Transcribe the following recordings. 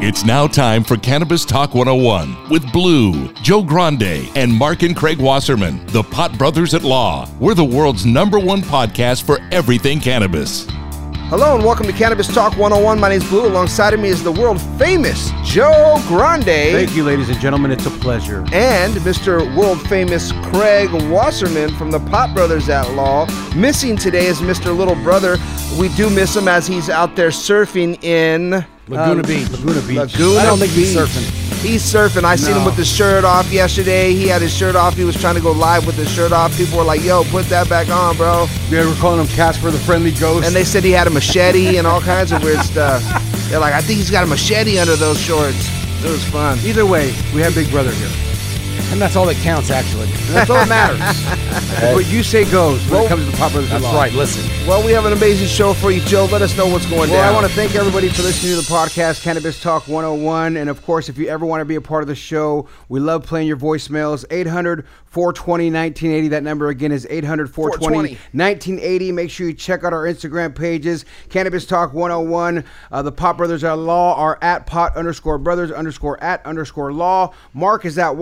It's now time for Cannabis Talk 101 with Blue, Joe Grande, and Mark and Craig Wasserman, the Pot Brothers at Law. We're the world's number one podcast for everything cannabis. Hello and welcome to Cannabis Talk 101. My name is Blue. Alongside of me is the world famous Joe Grande. Thank you, ladies and gentlemen. It's a pleasure. And Mr. World Famous Craig Wasserman from the Pot Brothers at Law. Missing today is Mr. Little Brother. We do miss him as he's out there surfing in Laguna um, Beach. Laguna Beach. Laguna I don't think he's surfing. He's surfing. I seen him with his shirt off yesterday. He had his shirt off. He was trying to go live with his shirt off. People were like, "Yo, put that back on, bro." Yeah, we're calling him Casper the Friendly Ghost. And they said he had a machete and all kinds of weird stuff. They're like, "I think he's got a machete under those shorts." It was fun. Either way, we have Big Brother here. And that's all that counts, actually. And that's all that matters. what you say goes when Well, it comes to the Pot Brothers That's Law. right. Listen, Well, we have an amazing show for you, Joe. Let us know what's going Well, down. I want to thank everybody for listening to the podcast, Cannabis Talk 101. And of course, if you ever want to be a part of the show, we love playing your voicemails. 800 420 1980. That number again is 800 420 1980. Make sure you check out our Instagram pages, Cannabis Talk 101. Uh, the Pot Brothers at Law are at pot underscore brothers underscore at underscore law. Mark is at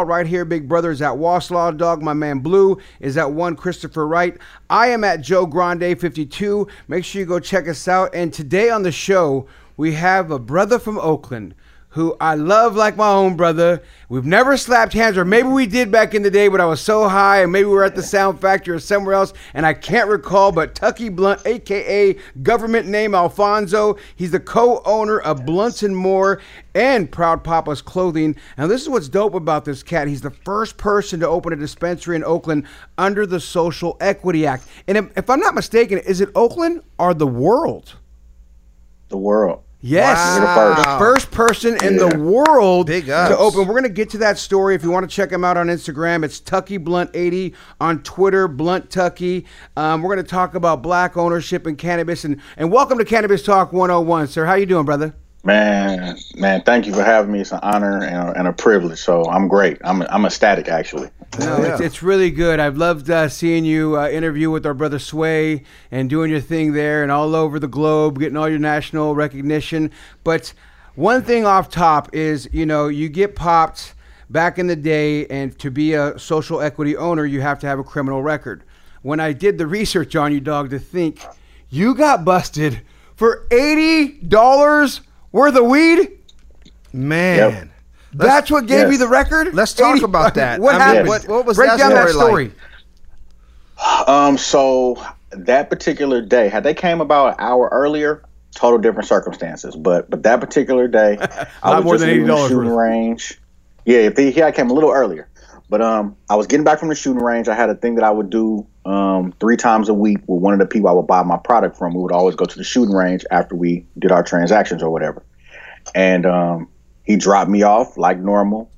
Right here, Big Brother is at Waslaw. Dog, my man Blue is at one Christopher Wright. I am at Joe Grande 52. Make sure you go check us out. And today on the show, we have a brother from Oakland who I love like my own brother. We've never slapped hands, or maybe we did back in the day, but I was so high, and maybe we were at the Sound Factory or somewhere else, and I can't recall. But Tucky Blunt, aka government name Alfonso, he's the co-owner of Blunts and Moore and Proud Papa's Clothing. And this is what's dope about this cat. He's the first person to open a dispensary in Oakland under the Social Equity Act. And if, if I'm not mistaken, is it Oakland or the world? the world. Yes, Wow. the first person in the Yeah. world Big to open. We're gonna get to that story. If you want to check him out on Instagram, it's Tucky Blunt eighty on Twitter, Blunt Tucky. Um, we're gonna talk about black ownership in cannabis and and welcome to Cannabis Talk 101, sir. How you doing, brother? Man, man, thank you for having me. It's an honor and a, and a privilege. So I'm great. I'm I'm ecstatic actually. No, yeah. it's, it's really good. I've loved uh, seeing you uh, interview with our brother Sway and doing your thing there and all over the globe, getting all your national recognition. But one thing off top is, you know, you get popped back in the day, and to be a social equity owner, you have to have a criminal record. When I did the research on you, dog, to think you got busted for eighty dollars worth of weed. Man. Yep. That's what gave yes. you the record. Let's talk 80 about that. What I mean, happened? what- what was Break that down that story story. like? Um, so that particular day, had they came about an hour earlier, total different circumstances. But but that particular day, I lot was more just than the $80 shooting range. Yeah, if he, he I came a little earlier, but um, I was getting back from the shooting range. I had a thing that I would do um three times a week with one of the people I would buy my product from. We would always go to the shooting range after we did our transactions or whatever. And um, he dropped me off like normal.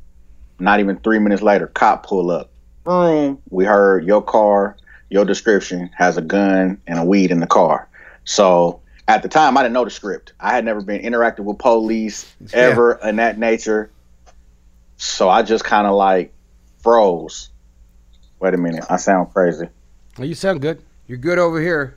Not even three minutes later, cop pull up. Boom. We heard your car, your description has a gun and a weed in the car. So at the time I didn't know the script. I had never been interactive with police ever in that nature. So I just kind of like froze. Wait a minute, I sound crazy. Well, you sound good. You're good over here.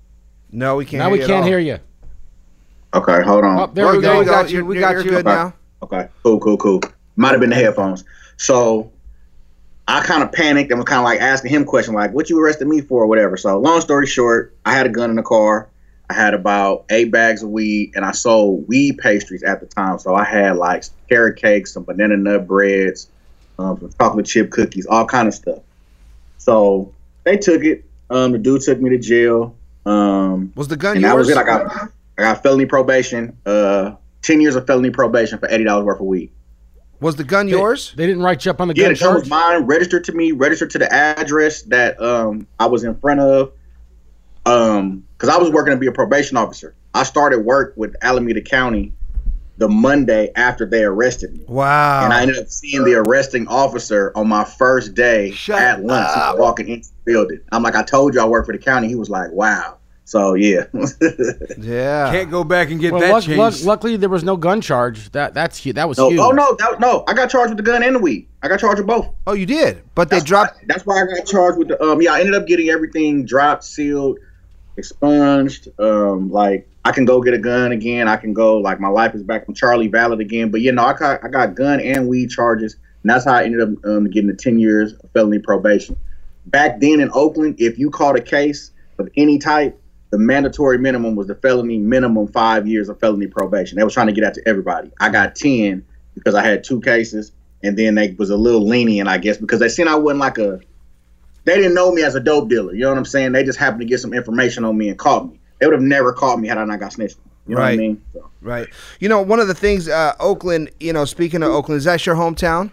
No, we can't. now hear we you can't hear you. Okay, hold on. Oh, there Oh, we there go. we got You're- We got you're you good. now. Okay, cool, cool, cool. Might have been the headphones. So I kind of panicked and was kind of like asking him questions like, "What you arrested me for?" or whatever. So long story short, I had a gun in the car. I had about eight bags of weed, and I sold weed pastries at the time. So I had like carrot cakes, some banana nut breads, um, some chocolate chip cookies, all kind of stuff. So they took it. Um, the dude took me to jail. Um, Was the gun and that yours? was it. I got I got felony probation. Uh, ten years of felony probation for eighty dollars worth of weed. Was the gun They- yours? They didn't write you up on the Yeah, gun the gun was mine, registered to me, registered to the address that um I was in front of. Um, because I was working to be a probation officer. I started work with Alameda County the Monday after they arrested me. Wow. And I ended up seeing the arresting officer on my first day Shut at lunch. He was walking into the building. I'm like, I told you I work for the county. He was like, Wow. So yeah. yeah. Can't go back and get Uh, that luck, luck, luckily there was no gun charge. That that's hu- that was no, huge. oh no, that, no, I got charged with the gun and the weed. I got charged with both. Oh, you did, but they dropped. Why, that's why I got charged with the. Um, yeah, I ended up getting everything dropped, sealed, expunged. Um, like I can go get a gun again. I can go like my life is back on Charlie Valid again. But you know, I got I got gun and weed charges, and that's how I ended up um, getting the ten years of felony probation. Back then in Oakland, if you caught a case of any type, the mandatory minimum was the felony minimum five years of felony probation. They was trying to get out to everybody. I got ten because I had two cases, and then they was a little lenient, I guess, because they seen I wasn't like a. They didn't know me as a dope dealer. You know what I'm saying? They just happened to get some information on me and caught me. They would have never caught me had I not got snitched. on. You know what I mean? So, Right. You know, one of the things, uh, Oakland. You know, speaking of Oakland, is that your hometown?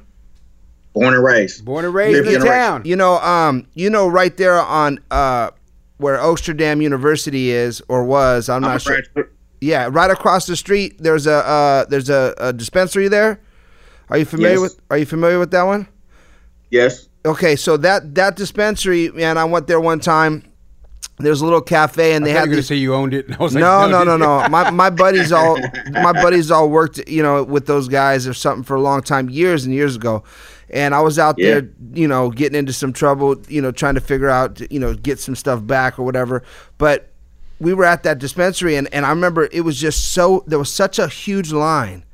born and raised. Born and raised in Lived in a- town. You know, um, you know, right there on uh, where Oaksterdam University is or was. I'm I'm not sure. graduate. Yeah, right across the street. There's a uh, there's a, a dispensary there. Are you familiar Yes. with Are you familiar with that one? Yes. Okay, so that that dispensary, man, I went there one time. There's a little cafe, and I they thought you had were going to say you owned it. I was like, No, no, no, did no. My my buddies all my buddies all worked, you know, with those guys or something for a long time, years and years ago. And I was out Yeah. there, you know, getting into some trouble, you know, trying to figure out, you know, get some stuff back or whatever. But we were at that dispensary, and and I remember it was just so there was such a huge line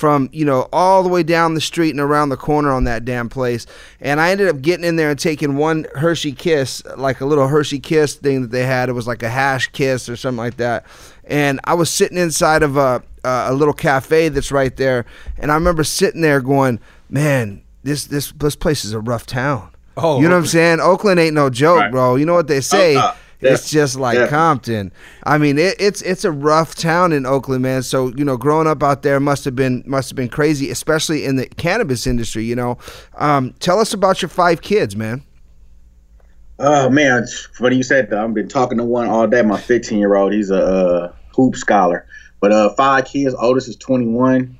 from you know all the way down the street and around the corner on that damn place and i ended up getting in there and taking one hershey kiss like a little hershey kiss thing that they had it was like a hash kiss or something like that and I was sitting inside of a a little cafe that's right there, and I remember sitting there going, "Man, this this this place is a rough town." Oh, you know what I'm saying? Oakland ain't no joke, Right. bro. You know what they say? uh, It's just like yeah. Compton. I mean, it, it's it's a rough town in Oakland, man. So you know, growing up out there must have been must have been crazy, especially in the cannabis industry. You know, um, tell us about your five kids, man. Oh man, funny you said that. I've been talking to one all day. My 15 year old, he's a uh, hoop scholar. But uh, five kids. Oldest is 21.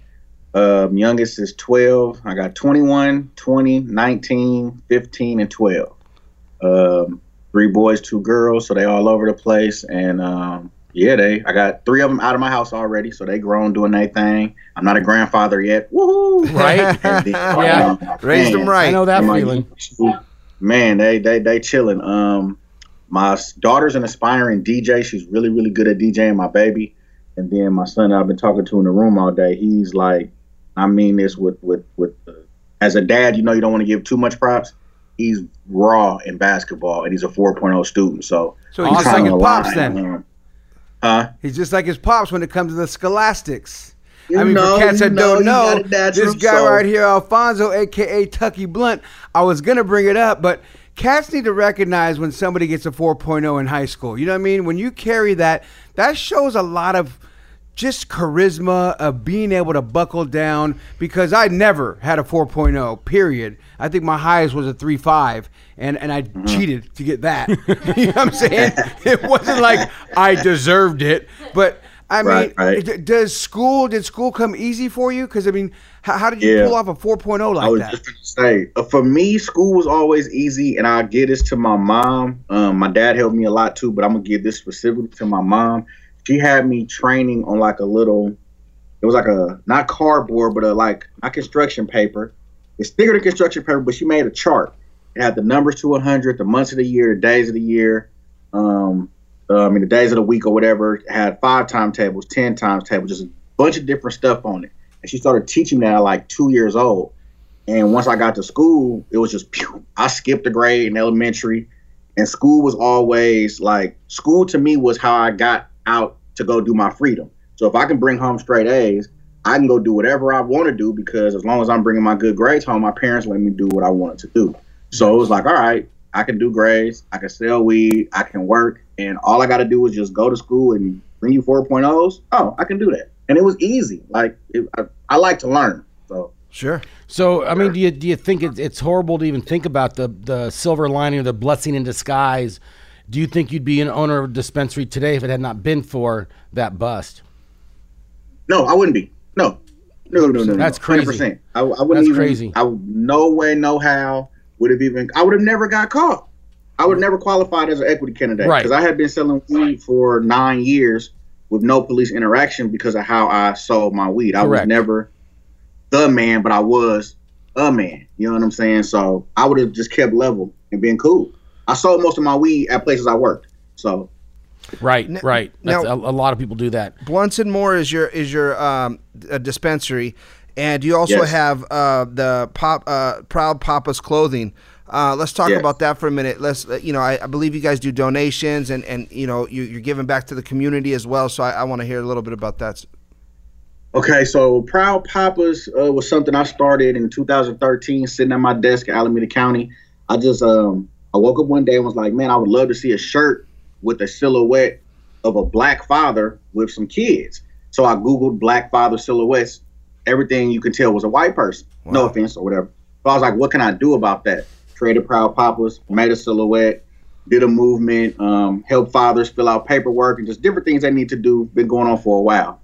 Um, youngest is 12. I got 21, 20, 19, 15, and 12. Um, three boys, two girls, so they all over the place. And um, yeah, they. I got three of them out of my house already, so they grown doing their thing. I'm not a grandfather yet. Woohoo! Right? And then, Yeah. um, Raised them right. I know that and my- feeling. Man, they they they chilling. Um, my daughter's an aspiring DJ. She's really really good at DJing. My baby, and then my son I've been talking to in the room all day. He's like, I mean this with with with. Uh, as a dad, you know you don't want to give too much props. He's raw in basketball, and he's a 4.0 student. So So he's just like his pops then. Huh? He's just like his pops when it comes to the scholastics. You I mean, know, for cats you that know, don't know, natural, this guy so- right here, Alfonso, aka Tucky Blunt, I was gonna bring it up, but cats need to recognize when somebody gets a 4.0 in high school. You know what I mean? When you carry that, that shows a lot of just charisma of being able to buckle down because I never had a 4.0 period. I think my highest was a 3.5 and and I Mm-hmm. cheated to get that. you know what I'm saying? It wasn't like I deserved it, but I mean, Right, right. d- does school did school come easy for you? Because I mean, how, how did you Yeah. pull off a 4.0 like I was that? just gonna say, uh, for me, school was always easy, and I give this to my mom. Um, my dad helped me a lot too, but I'm gonna give this specifically to my mom. She had me training on like a little, it was like a not cardboard, but a like not construction paper. It's thicker than construction paper, but she made a chart. It had the numbers to 100, the months of the year, the days of the year, um, uh, I mean the days of the week or whatever. It had five timetables, ten timetables, just a bunch of different stuff on it. And she started teaching that at like two years old. And once I got to school, it was just pew. I skipped a grade in elementary, and school was always like school to me was how I got out to go do my freedom. So if I can bring home straight A's, I can go do whatever I want to do because as long as I'm bringing my good grades home, my parents let me do what I wanted to do. So it was like, all right, I can do grades, I can sell weed, I can work, and all I got to do is just go to school and bring you 4.0s. Oh, I can do that, and it was easy. Like it, I, I like to learn, so. Sure. So, I mean, do you do you think it's, it's horrible to even think about the the silver lining or the blessing in disguise? Do you think you'd be an owner of a dispensary today if it had not been for that bust? No, I wouldn't be. No, no, no, no. no. That's crazy. 100%. I, I wouldn't That's even. crazy. I no way, no how would have even. I would have never got caught. I would have never qualified as an equity candidate Right. because I had been selling weed for nine years with no police interaction because of how I sold my weed. I was never the man, but I was a man. You know what I'm saying? So I would have just kept level and been cool. I sold most of my weed at places I worked. So Right, N- right. That's, now- a, a lot of people do that. Blunts and Moore is your is your um, a dispensary, and you also Yes. have uh, the pop uh, Proud Papa's clothing. Uh, let's talk Yes. about that for a minute. Let's uh, you know I, I believe you guys do donations and and you know you, you're giving back to the community as well. So I, I want to hear a little bit about that. Okay, so Proud Papas uh, was something I started in 2013, sitting at my desk in Alameda County. I just um I woke up one day and was like, man, I would love to see a shirt with a silhouette of a black father with some kids. So I googled black father silhouettes. Everything you could tell was a white person. No offense or whatever. But I was like, what can I do about that? Created Proud Papas, made a silhouette, did a movement, um, help fathers fill out paperwork and just different things they need to do. Been going on for a while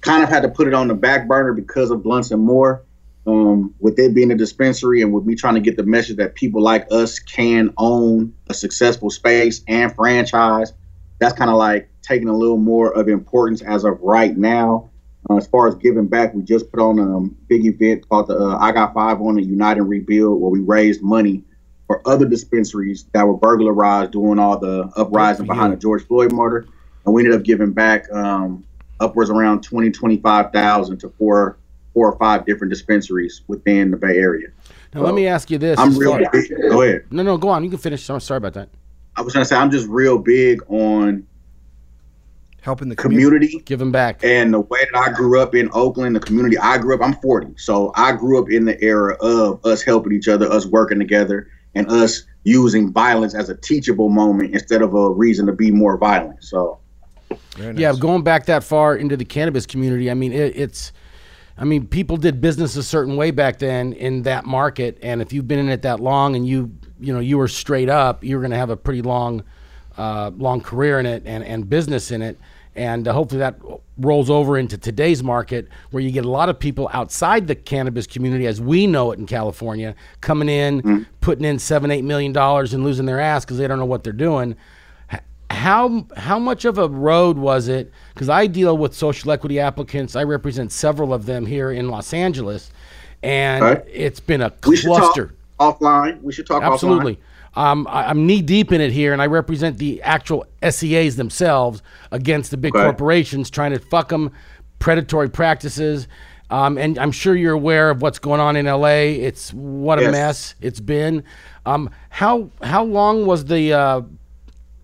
kind of had to put it on the back burner because of blunts and Moore. Um, with it being a dispensary and with me trying to get the message that people like us can own a successful space and franchise, that's kind of like taking a little more of importance as of right now. Uh, as far as giving back, we just put on a big event called the uh, I Got Five on the Unite and Rebuild, where we raised money for other dispensaries that were burglarized during all the uprising behind the George Floyd murder. And we ended up giving back um, upwards around 20, 25,000 to four, four or five different dispensaries within the Bay Area. Now, let me ask you this. I'm real far- big. Go ahead. No, no, go on. You can finish. Sorry, sorry about that. I was trying to say I'm just real big on helping the community. community Giving back. and the way that I grew up in Oakland, the community I grew up, I'm 40. So I grew up in the era of us helping each other, us working together, and us using violence as a teachable moment instead of a reason to be more violent. So Yeah, going back that far into the cannabis community, I mean, it, it's, I mean, people did business a certain way back then in that market, and if you've been in it that long and you, you know, you were straight up, you're going to have a pretty long, uh, long career in it and and business in it, and uh, hopefully that rolls over into today's market where you get a lot of people outside the cannabis community, as we know it in California, coming in, putting in seven, eight million dollars and losing their ass because they don't know what they're doing how how much of a road was it? Because I deal with social equity applicants. I represent several of them here in Los Angeles, and Right. it's been a we should talk cluster. offline. We should talk Absolutely. offline. Um, I, I'm knee deep in it here, and I represent the actual SEAs themselves against the big corporations trying to fuck them, predatory practices. Um, and I'm sure you're aware of what's going on in LA. It's what a Yes. mess it's been. Um, how how long was the uh,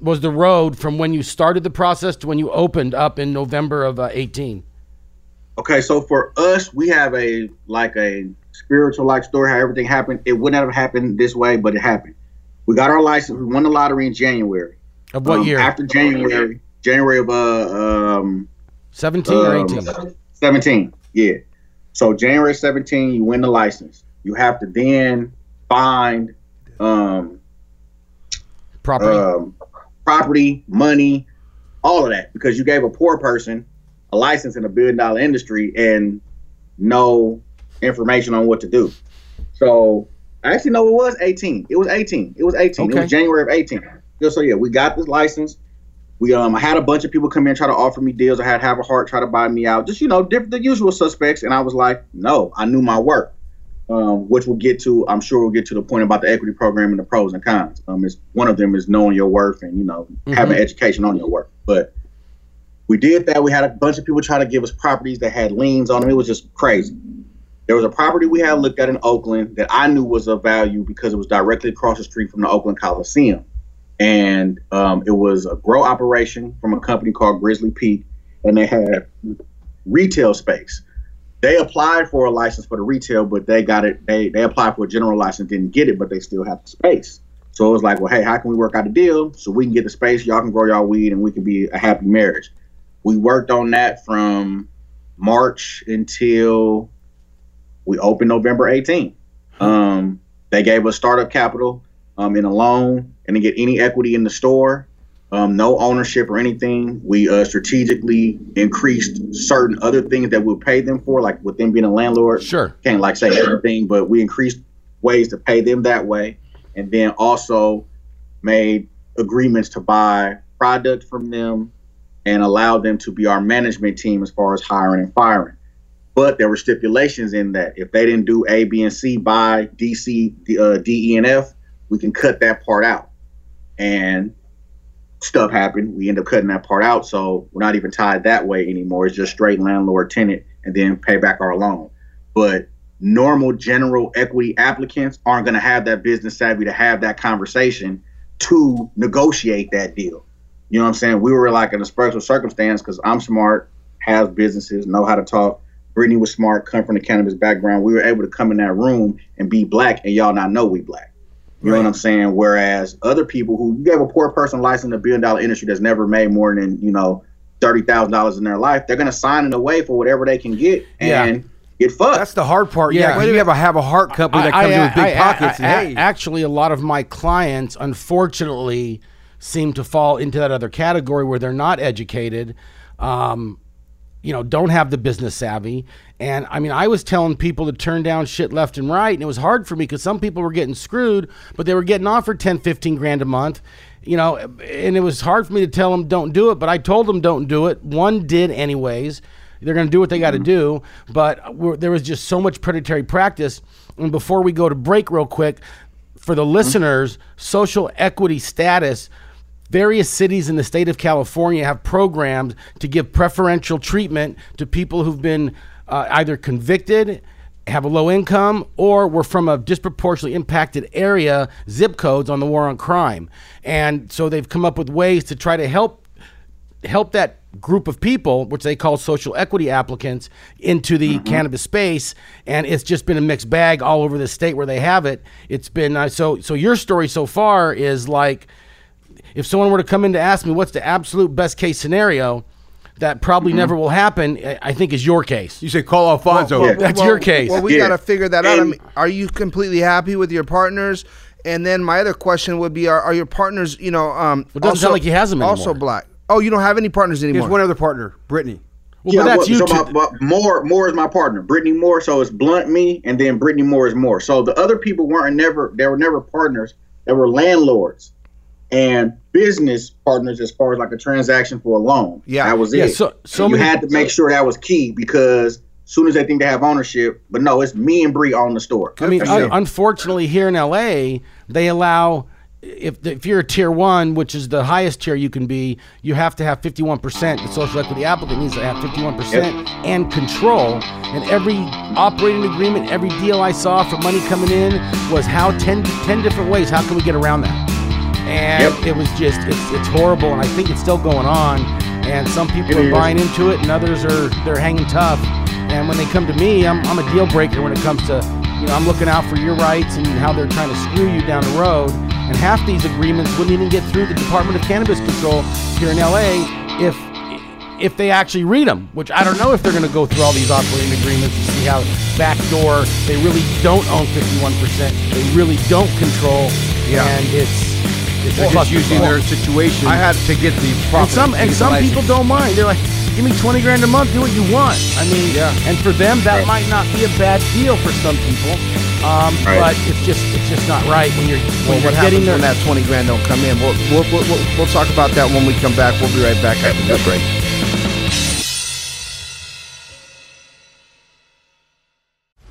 was the road from when you started the process to when you opened up in November of uh, 18? Okay, so for us, we have a like a spiritual like story how everything happened. It wouldn't have happened this way, but it happened. We got our license. We won the lottery in January. Of what Um, year? After January, January of uh um 17 or um, 18? 17. Yeah. So January 17, you win the license. You have to then find um, Property. um, property, money, all of that because you gave a poor person a license in a billion dollar industry and no information on what to do. So I actually, no, it was 18. It was 18. It was 18. It was January of 18. Yeah, So yeah, we got this license. We um, I had a bunch of people come in try to offer me deals. I had Have a Heart try to buy me out. Just you know, diff- the usual suspects. And I was like, no, I knew my work. Um, which we'll get to. I'm sure we'll get to the point about the equity program and the pros and cons. Um, it's one of them is knowing your worth and you know having education on your work. But we did that. We had a bunch of people try to give us properties that had liens on them. It was just crazy. There was a property we had looked at in Oakland that I knew was of value because it was directly across the street from the Oakland Coliseum. And um, it was a grow operation from a company called Grizzly Peak, and they had retail space. They applied for a license for the retail, but they got it. They they applied for a general license, didn't get it, but they still have the space. So it was like, well, hey, how can we work out a deal so we can get the space, y'all can grow y'all weed, and we can be a happy marriage. We worked on that from March until we opened November 18th. Um, they gave us startup capital um, in a loan and to get any equity in the store, um, no ownership or anything. We uh, strategically increased certain other things that we'll pay them for, like with them being a landlord. Sure. Can't like say everything, but we increased ways to pay them that way, and then also made agreements to buy product from them and allow them to be our management team as far as hiring and firing. But there were stipulations in that if they didn't do A, B, and C by DC, uh, D, E, and F, we can cut that part out. And stuff happened. We end up cutting that part out, so we're not even tied that way anymore. It's just straight landlord tenant, and then pay back our loan. But normal general equity applicants aren't going to have that business savvy to have that conversation to negotiate that deal. You know what I'm saying? We were like in a special circumstance because I'm smart, have businesses, know how to talk. Brittany was smart, come from the cannabis background. We were able to come in that room and be black, and y'all not know we black. You know what I'm saying? Whereas other people who you gave a poor person license in a billion dollar industry that's never made more than you know thirty thousand dollars in their life, they're gonna sign it away for whatever they can get and Yeah. get fucked. That's the hard part. Yeah. Yeah, 'cause you have a have a heart company that comes in with big I- I- pockets. I- and, hey, Actually, a lot of my clients, unfortunately, seem to fall into that other category where they're not educated, um, you know, don't have the business savvy. And I mean, I was telling people to turn down shit left and right, and it was hard for me because some people were getting screwed, but they were getting offered 10, 15 grand a month. You know, and it was hard for me to tell them don't do it, but I told them don't do it. One did anyways. They're going to do what they got to do, but there was just so much predatory practice. And before we go to break, real quick, for the listeners, social equity status. Various cities in the state of California have programs to give preferential treatment to people who've been uh, either convicted, have a low income, or were from a disproportionately impacted area, zip codes on the war on crime. And so they've come up with ways to try to help help that group of people, which they call social equity applicants, into the cannabis space, and it's just been a mixed bag all over the state where they have it. It's been uh, so. So your story so far is like, if someone were to come in to ask me what's the absolute best case scenario, that probably never will happen. I- I think is your case. You say call Alfonso. Well, That's your case. Well, we Yeah. got to figure that out. I mean, are you completely happy with your partners? And then my other question would be: Are, are your partners, you know, um, Well, it doesn't sound like he has them anymore. Also black. Oh, you don't have any partners He anymore. has one other partner, Brittany. Well, but that's what- you. so two- my, my- Moore, Moore is my partner. Brittany Moore. So it's Blunt me, and then Brittany Moore is Moore. So the other people weren't never. They were never partners. They were landlords and business partners as far as like a transaction for a loan. Yeah. that was Yeah, it. so- so And you many- had to make sure that was key because as soon as they think they have ownership, but no, it's me and Bree on the store. I mean, for un- unfortunately, here in LA, they allow if if you're a tier one, which is the highest tier you can be, you have to have 51 percent. The social equity applicant needs to have 51 percent and control. And every operating agreement, every deal I saw for money coming in was how 10, 10 different ways. How can we get around that? And Yep. it was just it's it's horrible, and I think it's still going on. And some people It are is. buying into it, and others are they're hanging tough. And when they come to me, I'm, I'm a deal breaker when it comes to you know I'm looking out for your rights and how they're trying to screw you down the road. And half these agreements wouldn't even get through the Department of Cannabis Control here in LA if if they actually read them. Which I don't know if they're going to go through all these operating agreements to see how backdoor they really don't own 51 percent. They really don't control. Yeah. And it's They're just using their situation I had- to get the And some and some people don't mind. They're like, give me twenty grand a month, do what you want. I mean, Yeah. And for them, that might not be a bad deal for some people, um, Right. but it's just it's just not right when you're when what you're getting there. when that twenty grand don't come in? We'll, we'll, we'll, we'll, we'll talk about that when we come back. We'll be right back after this break.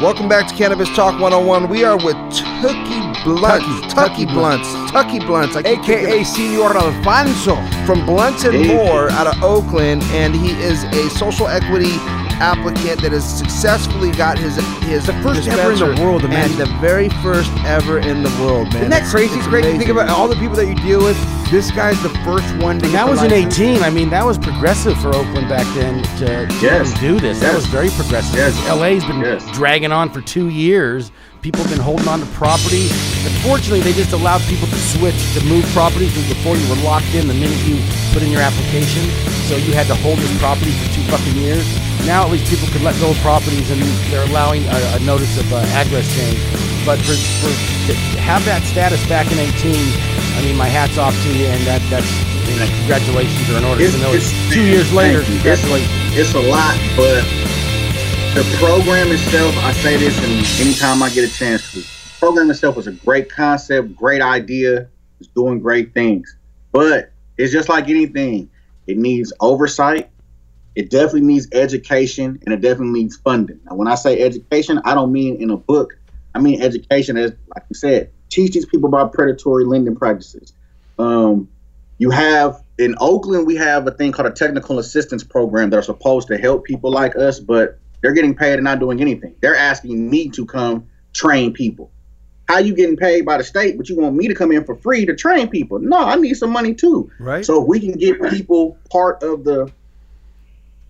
Welcome back to Cannabis Talk 101. We are with Tucky Blunts. Tucky, Tucky, Tucky Blunts. Tucky Blunts. AKA Senor Alfonso. from Blunts and Hey. More out of Oakland, and he is a social equity applicant that has successfully got his his The first ever in the world, man. and the very first ever in the world, man. Isn't that It's- crazy? it's Crazy to think about all the people that you deal with. This guy's the first one to And that the was in 18. I mean, that was progressive for Oakland back then to, to Yes. do this. That was very progressive. Yes. LA's been Yes. dragging on for two years. People have been holding on to property. Unfortunately, they just allowed people to switch to move properties because before you were locked in the minute you put in your application. So you had to hold this property for two fucking years. Now at least people could let go of properties and they're allowing a, a notice of uh, address change. But for, for to have that status back in 18, I mean, my hat's off to you, and that that's you know, congratulations are in order. It's- Even though it's it's- two years later, you. It's- congratulations. It's a lot, but the program itself, I say this and anytime I get a chance to, program itself was a great concept, great idea, it's doing great things. But it's just like anything. It needs oversight. It definitely needs education and it definitely needs funding. Now when I say education, I don't mean in a book. I mean education as like you said, teach these people about predatory lending practices. Um, you have in Oakland, we have a thing called a technical assistance program that are supposed to help people like us, but they're getting paid and not doing anything. They're asking me to come train people. How you getting paid by the state, but you want me to come in for free to train people? No, I need some money too. Right. So if we can get people part of the,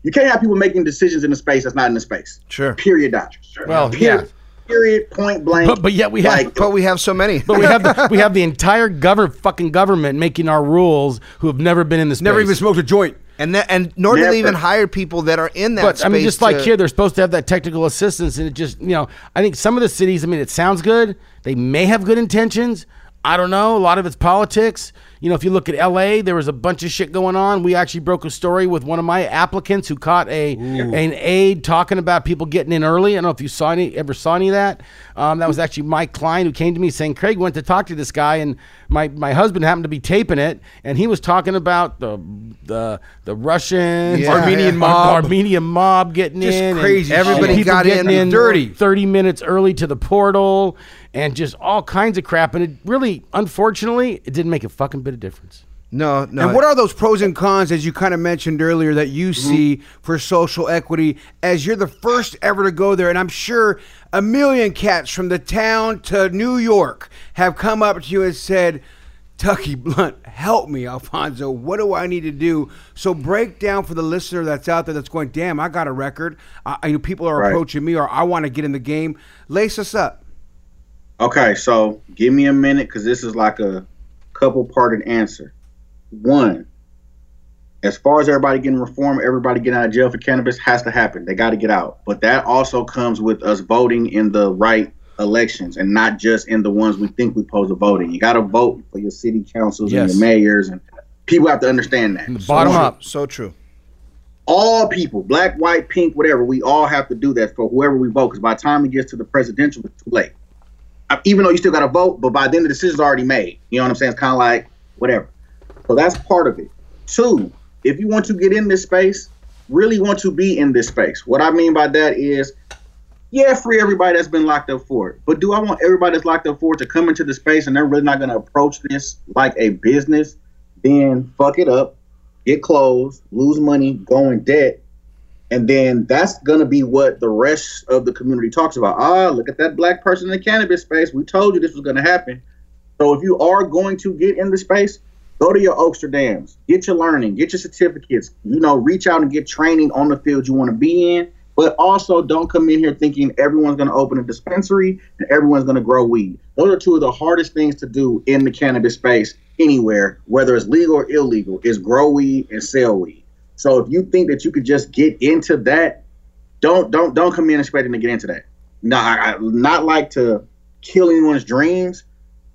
you can't have people making decisions in a space that's not in the space. Sure. Period. Dot. Well, period. yeah. Period. Point blank. But but yet we have Like- But we have so many. but we have the, we have the entire government fucking government making our rules who have never been in this. Space. Never even smoked a joint. And that, and nor do Never. they even hire people that are in that But space. I mean, just like to- here, they're supposed to have that technical assistance, and it just you know, I think some of the cities. I mean, it sounds good. They may have good intentions. I don't know. A lot of it's politics. You know, if you look at L.A., there was a bunch of shit going on. We actually broke a story with one of my applicants who caught a an aide talking about people getting in early. I don't know if you saw any ever saw any of that. Um, that was actually Mike Klein who came to me saying, "Craig went to talk to this guy, and my, my husband happened to be taping it, and he was talking about the the the Russians, Yeah, Armenian yeah. mob. Armenian mob getting Just in, and- crazy and. Everybody people got getting in dirty. thirty minutes early to the portal, and just all kinds of crap. And it really, unfortunately, it didn't make a fucking bit of difference. no, no. And what are those pros and cons, as you kind of mentioned earlier, that you Mm-hmm. see for social equity as you're the first ever to go there? And I'm sure a million cats from the town to New York have come up to you and said, Tucky Blunt, help me, Alfonso. What do I need to do? So break down for the listener that's out there that's going, damn, I got a record. I, I know people are Right. approaching me, or I want to get in the game. Lace us up. Okay, so give me a minute because this is like a couple parted answer. One, as far as everybody getting reformed, everybody getting out of jail for cannabis has to happen. They got to get out. But that also comes with us voting in the right elections and not just in the ones we think we pose supposed to vote in. You got to vote for your city councils Yes. and your mayors, and people have to understand that. The bottom true. up. So true. all people, black, white, pink, whatever, we all have to do that for whoever we vote. Because by the time it gets to the presidential, it's too late. Even though you still got to vote, but by then the decision's already made. You know what I'm saying? It's kind of like whatever. So that's part of it. Two, if you want to get in this space, really want to be in this space. What I mean by that is, yeah, free everybody that's been locked up for it. But do I want everybody that's locked up for it to come into the space and they're really not going to approach this like a business? Then fuck it up, get closed, lose money, go in debt, and then that's gonna be what the rest of the community talks about. Ah, look at that black person in the cannabis space. We told you this was gonna happen. So if you are going to get in the space, go to your Oaksterdams, get your learning, get your certificates. You know, reach out and get training on the field you want to be in. But also, don't come in here thinking everyone's going to open a dispensary and everyone's going to grow weed. Those are two of the hardest things to do in the cannabis space anywhere, whether it's legal or illegal, is grow weed and sell weed. So if you think that you could just get into that, don't don't don't come in expecting to get into that. No, I, I not like to kill anyone's dreams,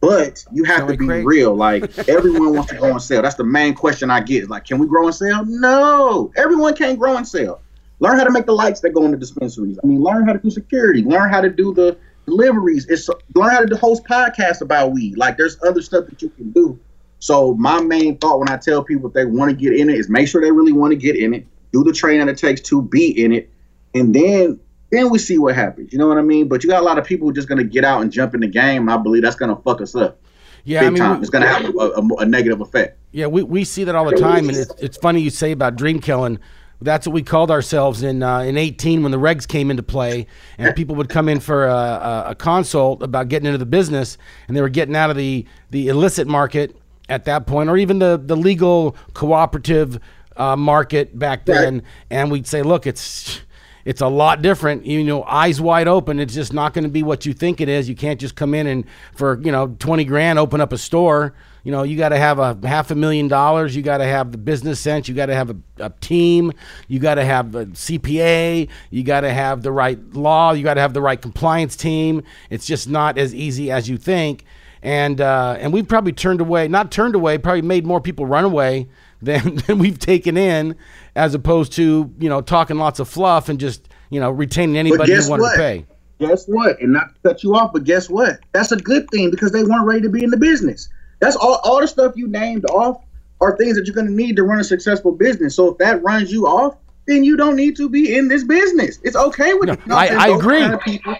but you have Sound to be real. Like everyone wants to grow and sell. That's the main question I get. Like, can we grow and sell? No, everyone can't grow and sell. Learn how to make the lights that go in the dispensaries. I mean, learn how to do security. Learn how to do the deliveries. It's learn how to host podcasts about weed. Like there's other stuff that you can do. So my main thought when I tell people if they want to get in it is make sure they really want to get in it. Do the training it takes to be in it, and then then we see what happens. You know what I mean? But you got a lot of people who are just gonna get out and jump in the game. I believe that's gonna fuck us up Yeah, big I mean, time. we- It's gonna have a, a, a negative effect. Yeah, we, we see that all the time, and it's, it's funny you say about dream killing. That's what we called ourselves in uh, in 18 when the regs came into play, and people would come in for a, a, a consult about getting into the business, and they were getting out of the the illicit market at that point, or even the the legal cooperative uh, market back then. And we'd say, look, it's it's a lot different. You know, eyes wide open. It's just not going to be what you think it is. You can't just come in and for you know twenty grand open up a store. You know, you got to have a half a million dollars. You got to have the business sense. You got to have a, a team. You got to have a CPA. You got to have the right law. You got to have the right compliance team. It's just not as easy as you think. And uh, and we've probably turned away, not turned away, probably made more people run away than, than we've taken in, as opposed to you know talking lots of fluff and just you know retaining anybody who wanted what? to pay. Guess what? And not to cut you off, but guess what? That's a good thing because they weren't ready to be in the business. That's all. All the stuff you named off are things that you're going to need to run a successful business. So if that runs you off, then you don't need to be in this business. It's okay with No, I- I agree. kind of people.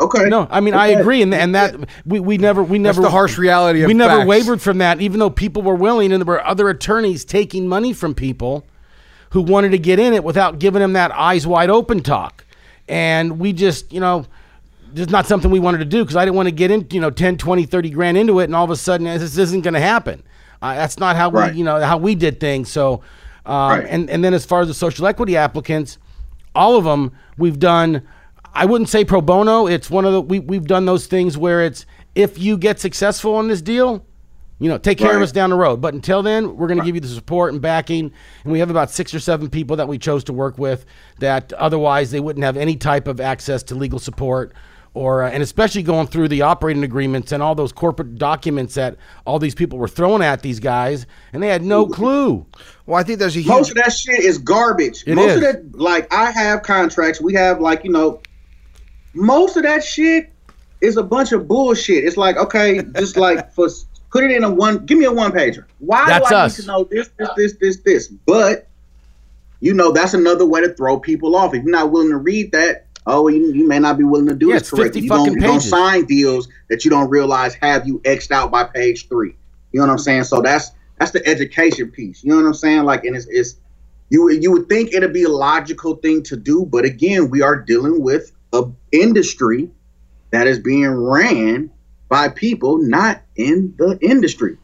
Okay. No, I mean I agree, and and that we, we never we never the harsh reality of we never facts. wavered from that, even though people were willing, and there were other attorneys taking money from people who wanted to get in it without giving them that eyes wide open talk, and we just you know. Just not something we wanted to do because I didn't want to get in, you know, 10, 20, 30 grand into it, and all of a sudden this isn't going to happen. Uh, that's not how Right. we, you know, how we did things. So, um, Right. and and then as far as the social equity applicants, all of them we've done i wouldn't say pro bono it's one of the we, we've done those things where it's if you get successful on this deal you know take care of us down the road but until then we're going to give you the support and backing and we have about six or seven people that we chose to work with that otherwise they wouldn't have any type of access to legal support or uh, and especially going through the operating agreements and all those corporate documents that all these people were throwing at these guys and they had no clue Well, I think there's a huge. Most of that shit is garbage. It most is. of that, like, I have contracts. We have, like, you know, most of that shit is a bunch of bullshit. It's like, okay, just like for put it in a one. Give me a one pager. Why That's do I us. need to know this, this, this, this, this? But you know, that's another way to throw people off. If you're not willing to read that, oh, you, you may not be willing to do Yeah, it's correctly. 50 You don't, you don't sign deals that you don't realize have you xed out by page three. You know what I'm saying? So that's that's the education piece. You know what I'm saying? Like, and it's, it's you you would think it'd be a logical thing to do, but again, we are dealing with a industry that is being ran by people not in the industry.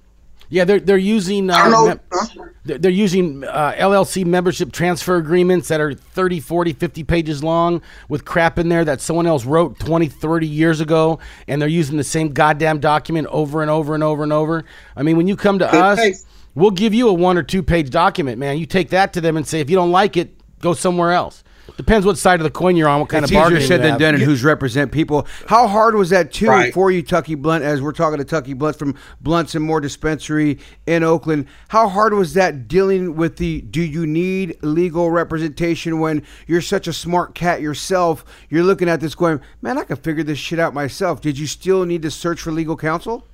Yeah, they're they're using uh, know. huh? they're using uh, LLC membership transfer agreements that are 30, 40, 50 pages long with crap in there that someone else wrote 20, 30 years ago and they're using the same goddamn document over and over and over and over. I mean, when you come to Good us, we'll give you a one or two page document, man. You take that to them and say if you don't like it, go somewhere else. Depends what side of the coin you're on, what kind it's of bargaining easier said you than done, and who's represent people. How hard was that too Right. for you, Tucky Blunt? As we're talking to Tucky Blunt from Blunts and Moore Dispensary in Oakland, how hard was that dealing with the? Do you need legal representation when you're such a smart cat yourself? You're looking at this going, man, I can figure this shit out myself. Did you still need to search for legal counsel?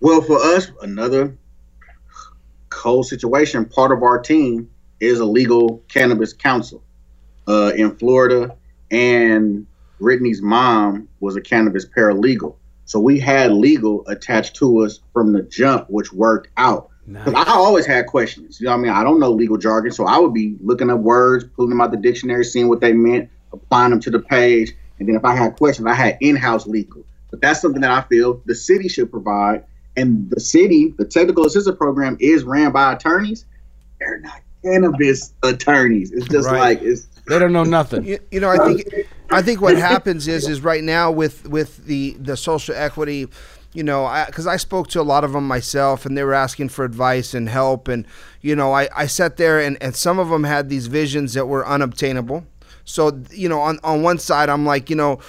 Well, for us, another cold situation. Part of our team is a legal cannabis counsel uh, in Florida, and Brittany's mom was a cannabis paralegal. So we had legal attached to us from the jump, which worked out. Because I always had questions. You know what I mean? I don't know legal jargon, so I would be looking up words, pulling them out the dictionary, seeing what they meant, applying them to the page. And then if I had questions, I had in-house legal. But that's something that I feel the city should provide. And the city, the technical assistance program is ran by attorneys. They're not cannabis attorneys. It's just Right. like it's They don't know nothing. You, you know, I think I think what happens is is right now with with the the social equity, you know, because I, spoke to a lot of them myself, and they were asking for advice and help, and you know, I I sat there and and some of them had these visions that were unobtainable. So you know, on on one side, I'm like, you know.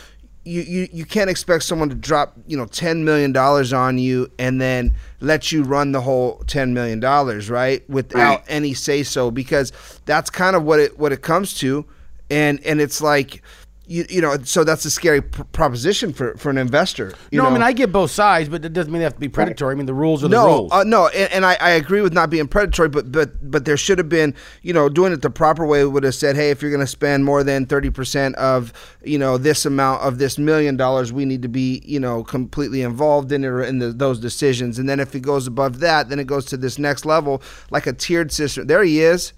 You, you, you can't expect someone to drop you know ten million dollars on you and then let you run the whole ten million dollars right without Right. any say so because that's kind of what it what it comes to and and it's like you you know so that's a scary pr- proposition for for an investor you no, know? I mean I get both sides, but it doesn't mean they have to be predatory. I mean the rules are the no rules. uh, no and, and I, I agree with not being predatory but but but there should have been you know doing it the proper way would have said hey if you're going to spend more than 30% of you know this amount of this million dollars we need to be you know completely involved in it or in the, those decisions and then if it goes above that then it goes to this next level like a tiered system there he is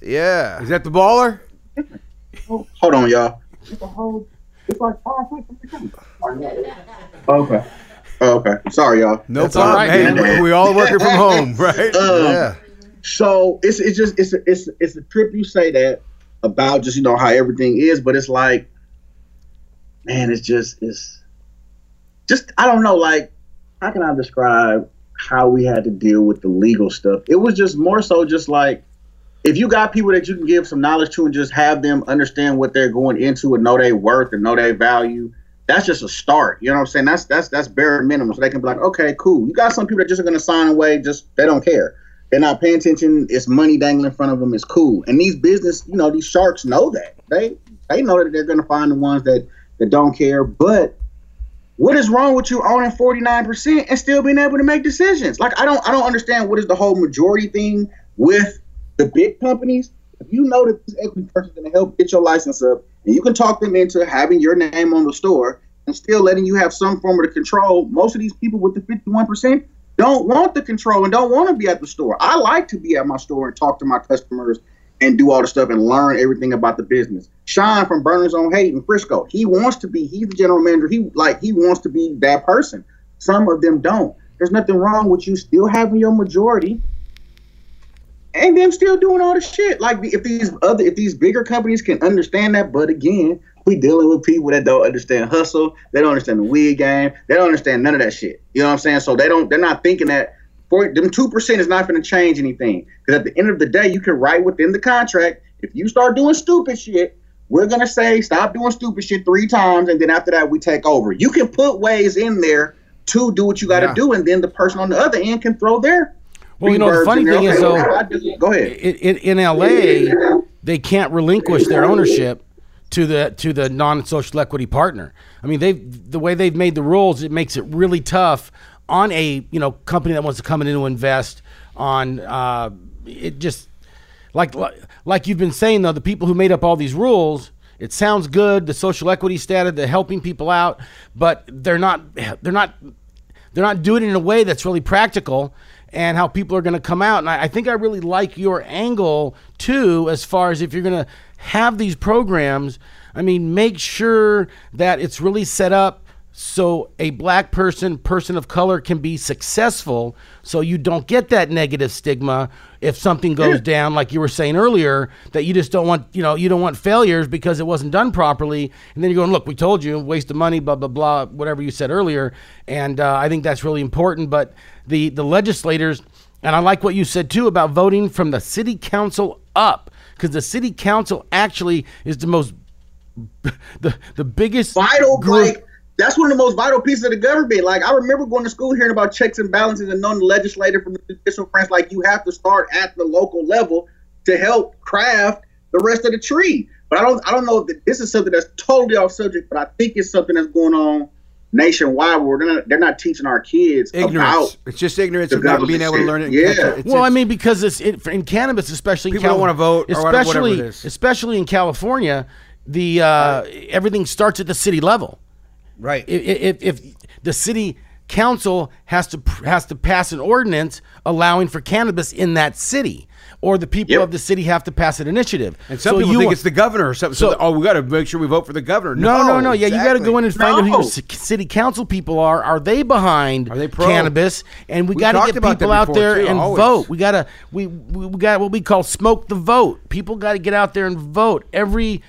Yeah. Is that the baller? Hold on, y'all. Okay. Okay. Sorry, y'all. No That's problem. right, hey, man. we, we all working from home, right? Um, Yeah. So it's it's just it's a, it's it's a trip you say that about just you know how everything is, but it's like, man, it's just it's just I don't know like how can I describe how we had to deal with the legal stuff? It was just more so just like if you got people that you can give some knowledge to and just have them understand what they're going into and know their worth and know their value. That's just a start. You know what I'm saying? That's that's that's bare minimum. So they can be like, okay, cool. You got some people that just are gonna sign away, just they don't care. They're not paying attention. It's money dangling in front of them. It's cool. And these business, you know, these sharks know that. They they know that they're gonna find the ones that that don't care. But what is wrong with you owning 49% and still being able to make decisions? Like I don't I don't understand what is the whole majority thing with the big companies. If you know that this equity person is gonna help get your license up and you can talk them into having your name on the store and still letting you have some form of the control, most of these people with the 51% don't want the control and don't want to be at the store. I like to be at my store and talk to my customers and do all the stuff and learn everything about the business. Sean from Berner's on Haight in Frisco, he wants to be, he's the general manager. He like he wants to be that person. Some of them don't. There's nothing wrong with you still having your majority and them still doing all the shit. Like if these other if these bigger companies can understand that, but again, we dealing with people that don't understand hustle, they don't understand the weed game, they don't understand none of that shit. You know what I'm saying? So they don't they're not thinking that for them two percent is not gonna change anything. Because at the end of the day, you can write within the contract, if you start doing stupid shit, we're gonna say stop doing stupid shit three times, and then after that we take over. You can put ways in there to do what you gotta Yeah. do, and then the person on the other end can throw their Well, you know, the funny thing is, though, go ahead. in, in, in LA, they can't relinquish their ownership to the to the non-social equity partner. I mean, they the way they've made the rules, it makes it really tough on a you know company that wants to come in and invest on uh, it just like like- like you've been saying though the people who made up all these rules it sounds good the social equity status the helping people out but they're not they're not they're not doing it in a way that's really practical and how people are going to come out. And I, I think I really like your angle too, as far as if you're going to have these programs. I mean, make sure that it's really set up so a black person, person of color, can be successful. So you don't get that negative stigma if something goes down, like you were saying earlier, that you just don't want, you know, you don't want failures because it wasn't done properly. And then you're going, look, we told you, waste of money, blah blah blah, whatever you said earlier. And uh, I think that's really important. But the the legislators, and I like what you said too about voting from the city council up, because the city council actually is the most the the biggest vital group. Like that's one of the most vital pieces of the government. Like I remember going to school hearing about checks and balances and knowing the legislator from the judicial branch. Like you have to start at the local level to help craft the rest of the tree. But I don't I don't know if this is something that's totally off subject, but I think it's something that's going on nationwide where they're not, they're not teaching our kids Ignorance. about It's just ignorance of not being able to learn it. Yeah. catch it. It's, well, I mean, because it's it, in cannabis, especially in People don't wanna vote or whatever especially it is. especially in California, the uh, everything starts at the city level. Right. If, if, if the city council has to has to pass an ordinance allowing for cannabis in that city, or the people Yep. of the city have to pass an initiative. and some So people you think it's the governor or something. So, So- oh, we got to make sure we vote for the governor. no, no, no. Yeah, you got to go in and find out who your city council people are. Are they behind Are they pro? cannabis? And we We got to get people out there too, and always. vote. We got to we, we we got what we call smoke the vote. People got to get out there and vote. Every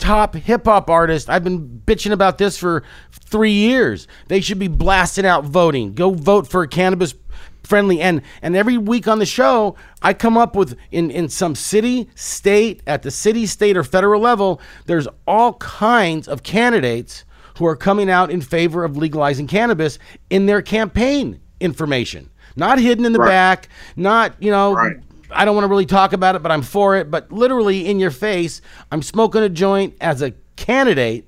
top hip hop artist, I've been bitching about this for three years. They should be blasting out voting. Go vote for a cannabis friendly and and every week on the show i come up with in in some city state at the city state or federal level there's all kinds of candidates who are coming out in favor of legalizing cannabis in their campaign information not hidden in the Right. back not you know Right. I don't want to really talk about it, but I'm for it. But literally in your face, I'm smoking a joint as a candidate.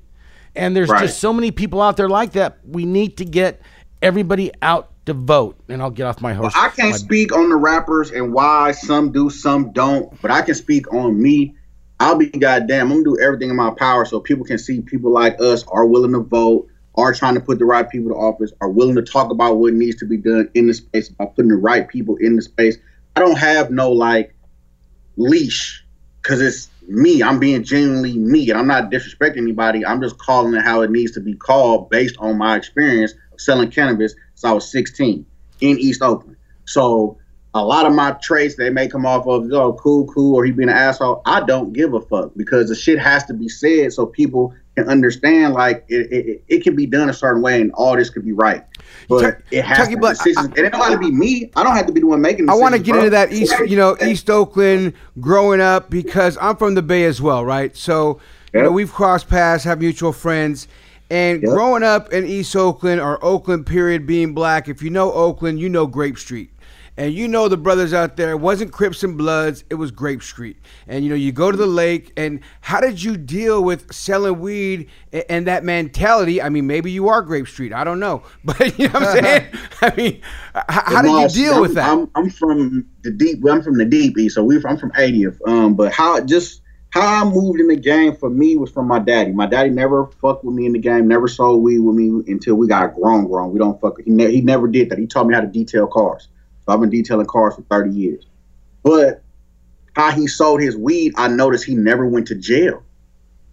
And there's Right. just so many people out there like that. We need to get everybody out to vote. And I'll get off my horse. I can't my- speak on the rappers and why some do, some don't, but I can speak on me. I'll be goddamn. I'm gonna do everything in my power so people can see people like us are willing to vote, are trying to put the right people to office, are willing to talk about what needs to be done in the space by putting the right people in the space. I don't have no like leash because it's me. I'm being genuinely me, and I'm not disrespecting anybody. I'm just calling it how it needs to be called based on my experience of selling cannabis since I was 16 in East Oakland. So a lot of my traits they may come off of oh cool cool or he being an asshole i don't give a fuck because the shit has to be said so people can understand like it, it, it can be done a certain way and all this could be right but Chuck- it has to be decisions. I- and it don't have to be me i don't have to be the one making I want to get bro. into that East, you know, East Oakland growing up because I'm from the Bay as well, right? So, you know, we've crossed paths, have mutual friends. And Yep. growing up in East Oakland or Oakland, period, being black, if you know Oakland, you know Grape Street. And you know the brothers out there, it wasn't Crips and Bloods, it was Grape Street. And you know, you go to the lake, and how did you deal with selling weed and, and that mentality? I mean, maybe you are Grape Street, I don't know. But you know what I'm saying? I mean, h- how did you deal I'm, with that? I'm, I'm from the deep. I'm from the deep east, so we. I'm from 80th. Um, but how just how I moved in the game for me was from my daddy. My daddy never fucked with me in the game. Never sold weed with me until we got grown. Grown. We don't fuck. He, ne- he never did that. He taught me how to detail cars. So I've been detailing cars for 30 years. But how he sold his weed, I noticed he never went to jail.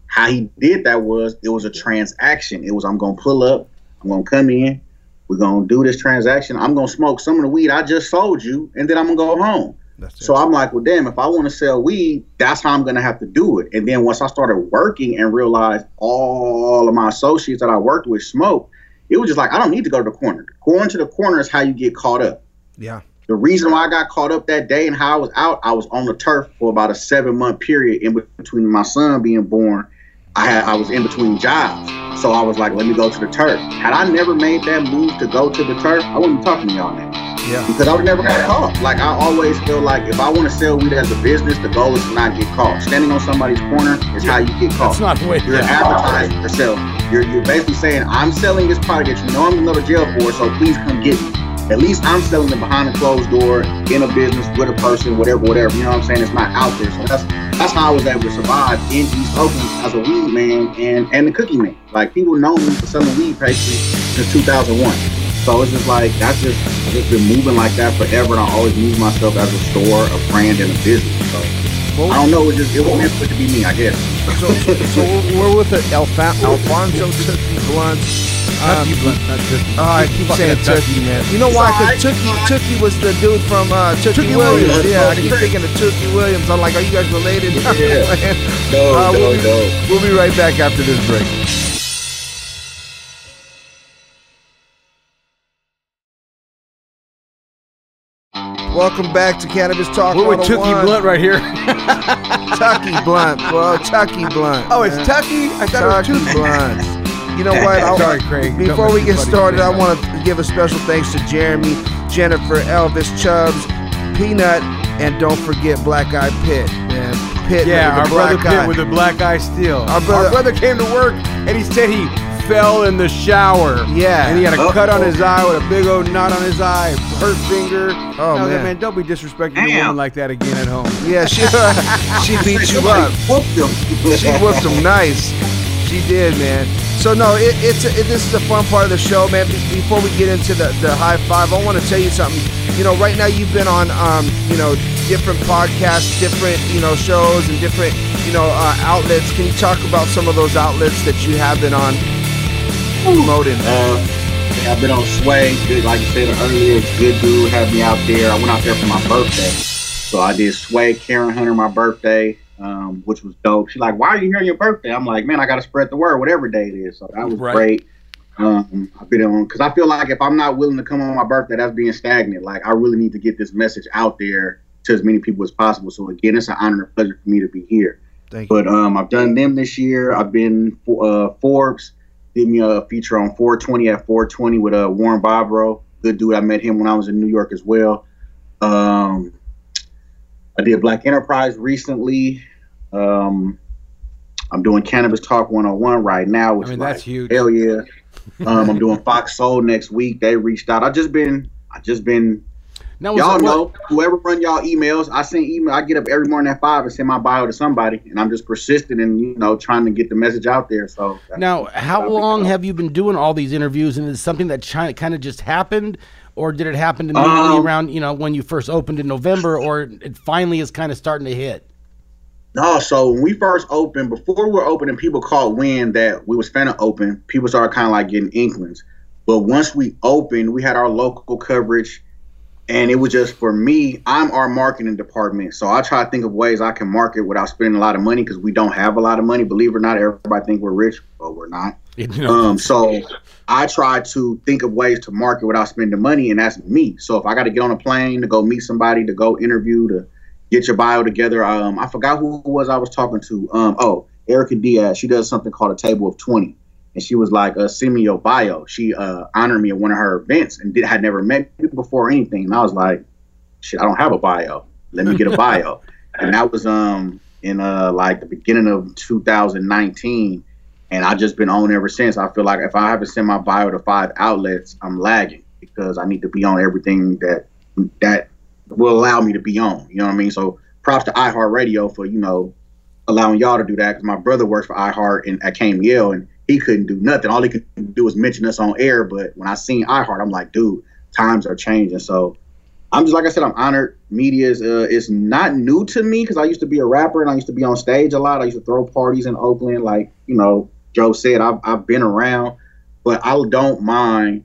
How he did that was it was a transaction. It was I'm gonna pull up, I'm gonna come in, we're gonna do this transaction. I'm gonna smoke some of the weed I just sold you, and then I'm gonna go home. So I'm like, well, damn, if I want to sell weed, that's how I'm gonna have to do it. And then once I started working and realized all of my associates that I worked with smoke, it was just like I don't need to go to the corner. Going to the corner is how you get caught up. Yeah. The reason why I got caught up that day and how I was out, I was on the turf for about a seven month period in between my son being born. I had I was in between jobs. So I was like, let me go to the turf. Had I never made that move to go to the turf, I wouldn't be talking to y'all now. Yeah. Because I would never got caught. Like I always feel like if I want to sell weed as a business, the goal is to not get caught. Standing on somebody's corner is how you get caught. That's not the way. You're advertising yourself. You're, you're basically saying, I'm selling this product that you know I'm gonna go to jail for, so please come get me. At least I'm selling it behind a closed door in a business with a person, whatever, whatever. You know what I'm saying? It's not out there. So that's that's how I was able to survive in East Oakland as a weed man and and the cookie man. Like people know me for selling weed pastry since 2001. So it's just like that's just I've just been moving like that forever, and I always use myself as a store, a brand, and a business. So I don't know. It just it was meant for it to be me, I guess. So, so, so we're, we're with the Alfa- Alfonso Tookie Blunts. Um, oh, I keep saying Tookie, man. You know why? Because Tookie, Tookie was the dude from uh, Tookie, Tookie Williams. Williams. Yeah, I keep thinking of Tookie Williams. I'm like, are you guys related? Yeah. No, Uh, no, we'll, be, no. we'll be right back after this break. Welcome back to Cannabis Talk. We're with 101. Blunt right here. Tucky Blunt, bro. Tucky Blunt. Oh, it's man. Tucky? I thought it was Tucky Blunt. You know what? I'll- Sorry, Craig. Before we get started, I want to give a special thanks to Jeremy, Jennifer, Elvis, Chubbs, Peanut, and don't forget Black Eye Pit. Man, Pit Yeah, with our brother black Pitt eye. with the black eye steel. Our brother- came to work and he said he fell in the shower. Yeah. And he had a Uh-oh. cut on his eye with a big old knot on his eye, hurt finger. Oh, I was like, man. man, don't be disrespecting a woman like that again at home. Yeah, she she beat you up. whooped him. She whooped him nice. She did, man. So no, it, it's it, this is the fun part of the show, man. Before we get into the, the high five, I want to tell you something. You know, right now you've been on, um, you know, different podcasts, different you know shows, and different you know uh, outlets. Can you talk about some of those outlets that you have been on promoting? Uh, yeah, I've been on Sway. Good, like you said earlier, good dude had me out there. I went out there for my birthday, so I did Sway, Karen Hunter, my birthday, um, which was dope. She's like, "Why are you here on your birthday?" I'm like, "Man, I got to spread the word, whatever day it is." So that was Right. great. Um, I've been on because I feel like if I'm not willing to come on my birthday, that's being stagnant. Like I really need to get this message out there to as many people as possible. So again, it's an honor and pleasure for me to be here. Thank you. But um, I've done them this year. I've been uh, Forbes did me a feature on 420 at 420 with uh, Warren Bobrow. Good dude. I met him when I was in New York as well. Um, I did Black Enterprise recently. Um, I'm doing Cannabis Talk 101 right now, which I mean, that's huge. Hell yeah. Um, I'm doing Fox Soul next week. They reached out. I just been, I just been Now, y'all know whoever run y'all emails i send email i get up every morning at five and send my bio to somebody and i'm just persistent and you know trying to get the message out there so Now, how long have you been doing all these interviews? And is it something that China kind of just happened, or did it happen immediately Um, around you know when you first opened in November, or it finally is kind of starting to hit? No, so when we first opened, before we were opening, people caught wind that we was finna open. People started kind of like getting inklings. But once we opened, we had our local coverage, and it was just for me. I'm our marketing department, so I try to think of ways I can market without spending a lot of money because we don't have a lot of money. Believe it or not, everybody think we're rich, but we're not. You know, Um, so I try to think of ways to market without spending money, and that's me. So if I got to get on a plane to go meet somebody, to go interview, to get your bio together, um, I forgot who it was I was talking to. Um, oh, Erica Diaz. She does something called a table of twenty, and she was like, uh, "Send me your bio." She uh, honored me at one of her events, and did had never met me before or anything. And I was like, "Shit, I don't have a bio. Let me get a bio." and that was um in uh like the beginning of 2019 and I've just been on ever since. I feel like if I haven't sent my bio to five outlets, I'm lagging because I need to be on everything that that will allow me to be on. You know what I mean? So props to iHeartRadio for you know allowing y'all to do that because my brother works for iHeart and at KMEL and he couldn't do nothing. All he could do was mention us on air. But when I seen iHeart, I'm like, dude, times are changing. So I'm just like I said, I'm honored. Media is uh, is not new to me because I used to be a rapper and I used to be on stage a lot. I used to throw parties in Oakland, like you know Joe said. I've I've been around, but I don't mind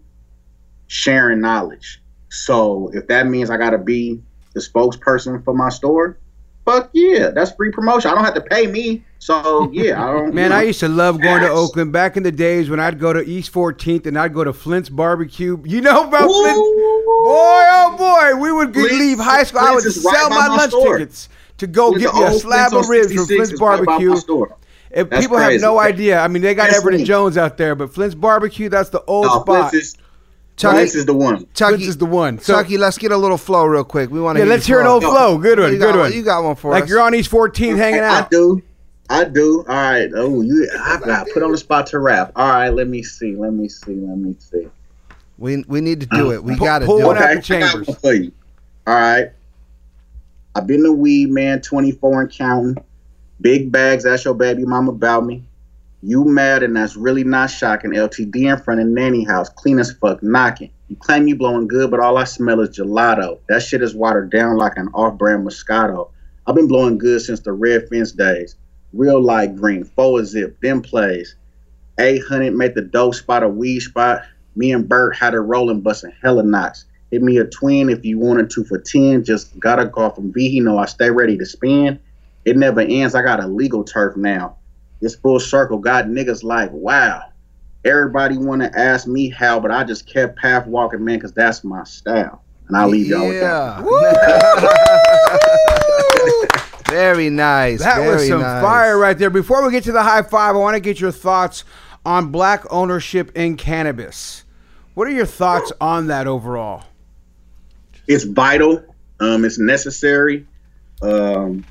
sharing knowledge. So if that means I got to be the spokesperson for my store, fuck yeah, that's free promotion. I don't have to pay me. So yeah, I don't. Man, you know, I used to love going to Oakland back in the days when I'd go to East 14th and I'd go to Flint's Barbecue. You know about Ooh. Flint? Boy, oh boy, we would Flint's- leave high school. I would Flint's right sell my my lunch store. tickets to go Flint's get me a slab Flint's of ribs from Flint's is right Barbecue. store. If That's people have no idea. I mean, they got That's Everett and. Jones out there, but Flint's Barbecue, that's the old No, spot. Flint's is, Chucky, Flint's is the one. Chucky Flint's is the one. So, Chucky, let's get a little flow real quick. We want to yeah, let's hear an old flow. Good one, You good got one. You got one for like us. Like you're on East 14th hanging I out. do. I do. All right. Oh, you. I got put on the spot to rap. All right. Let me see. Let me see. Let me see. we we need to do it. We got to do it. out Okay, the chambers. I got one for you. All right. I've been the weed man, 24 and counting. Big bags, That's your baby mama about me. You mad and that's really not shocking. LTD in front of nanny house, clean as fuck, knocking. You claim you blowing good, but all I smell is gelato. That shit is watered down like an off-brand Moscato. I've been blowing good since the red fence days. Real light green, forward zip, them plays. 800 made the dope spot a weed spot. Me and Bert had it rolling, busting hella knots. Hit me a twin if you wanted to for 10. Just got a call from V. He know I stay ready to spin. It never ends. I got a legal turf now. This full circle got niggas like, wow. Everybody want to ask me how, but I just kept path walking, man, because that's my style. And I'll leave y'all with that. Yeah. Very nice. That very was some nice. fire right there. Before we get to the high five, I want to get your thoughts on black ownership in cannabis. What are your thoughts on that overall? it's vital. Um, it's necessary. Um,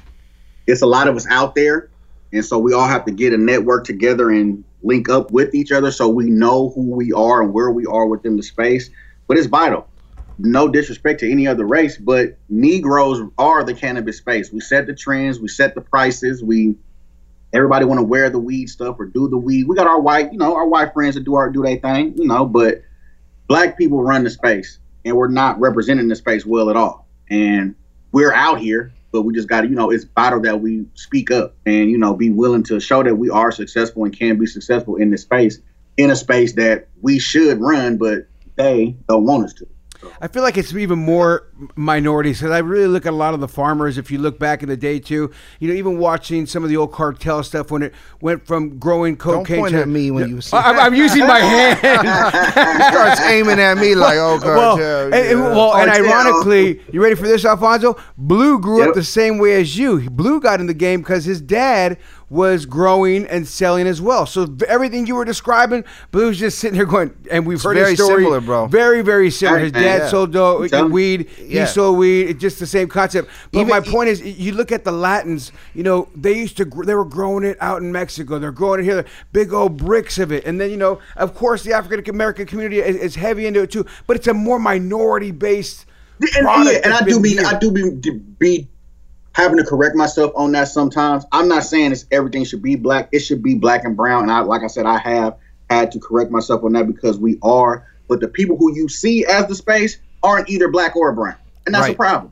it's a lot of us out there, and so we all have to get a network together and link up with each other so we know who we are and where we are within the space. But it's vital. No disrespect to any other race, but Negroes are the cannabis space. We set the trends, we set the prices, we everybody want to wear the weed stuff or do the weed. We got our white, you know, our white friends that do our do their thing, you know, but black people run the space and we're not representing the space well at all. And we're out here, but we just got to, you know, it's vital that we speak up and, you know, be willing to show that we are successful and can be successful in this space, in a space that we should run, but they don't want us to. I feel like it's even more minorities because I really look at a lot of the farmers. If you look back in the day too, you know, even watching some of the old cartel stuff when it went from growing cocaine. Don't cocaine point to at me when you say. I- I'm, I'm using my hand. he starts aiming at me like, oh, well, cartel. and, and- yeah. well, and ironically, you ready for this, Alfonso? Blue grew up the same way as you. Blue got in the game because his dad was growing and selling as well. So everything you were describing, Blue's just sitting there going, and we've It's heard very his story. similar, bro. Very, very similar. His dad yeah. sold dope, I'm telling you. weed. Yeah. He sold weed. It's just the same concept. But Even- my point is, you look at the Latins. You know, they used to. They were growing it out in Mexico. They're growing it here. Big old bricks of it. And then you know, of course, the African American community is, is heavy into it too. But it's a more minority based. and, yeah, and I do be I do be be having to correct myself on that sometimes. I'm not saying it's everything should be black. It should be black and brown. And I like I said, I have had to correct myself on that because we are. But the people who you see as the space aren't either black or brown, and that's Right. a problem.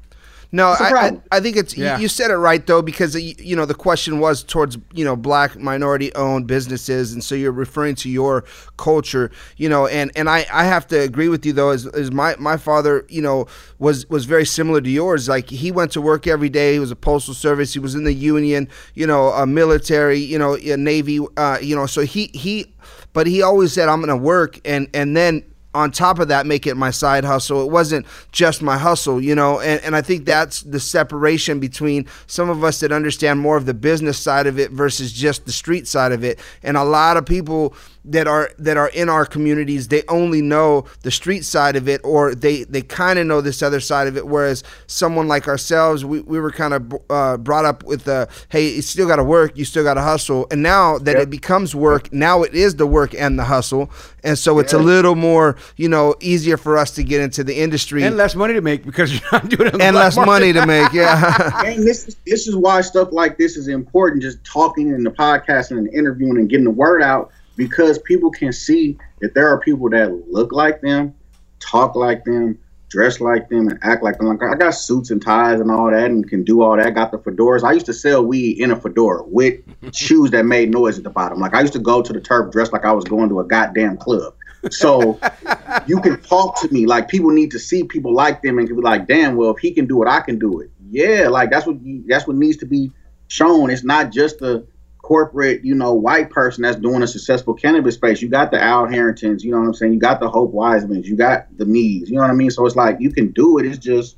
No, I, I. I think it's Yeah. you, you said it right though because you, you know the question was towards you know black minority owned businesses and so you're referring to your culture you know and and I, I have to agree with you though as, as my my father you know was was very similar to yours like he went to work every day he was a postal service he was in the union you know a military you know a navy uh, you know so he he but he always said I'm gonna work and and then on top of that make it my side hustle. It wasn't just my hustle you know and, and i think that's the separation between some of us that understand more of the business side of it versus just the street side of it. And a lot of people that are that are in our communities they only know the street side of it or they they kind of know this other side of it whereas someone like ourselves we, we were kind of uh, brought up with the hey you still got to work you still got to hustle and now that it becomes work now it is the work and the hustle and so it's a little more you know easier for us to get into the industry and less money to make because you're not doing it. and less market. money to make yeah and this is this is why stuff like this is important. Just talking in the podcast and interviewing and getting the word out because people can see that there are people that look like them, talk like them, dress like them, and act like them. Like I got suits and ties and all that, and can do all that. Got the fedoras. I used to sell weed in a fedora with shoes that made noise at the bottom. Like I used to go to the turf dressed like I was going to a goddamn club. So you can talk to me like people need to see people like them and be like, damn, well, if he can do it, I can do it. Yeah, like that's what that's what needs to be shown. It's not just the corporate, you know, white person that's doing a successful cannabis space. You got the Al Harringtons, you know what I'm saying? You got the Hope Wisemans, you got the Mees, you know what I mean? So it's like you can do it. It's just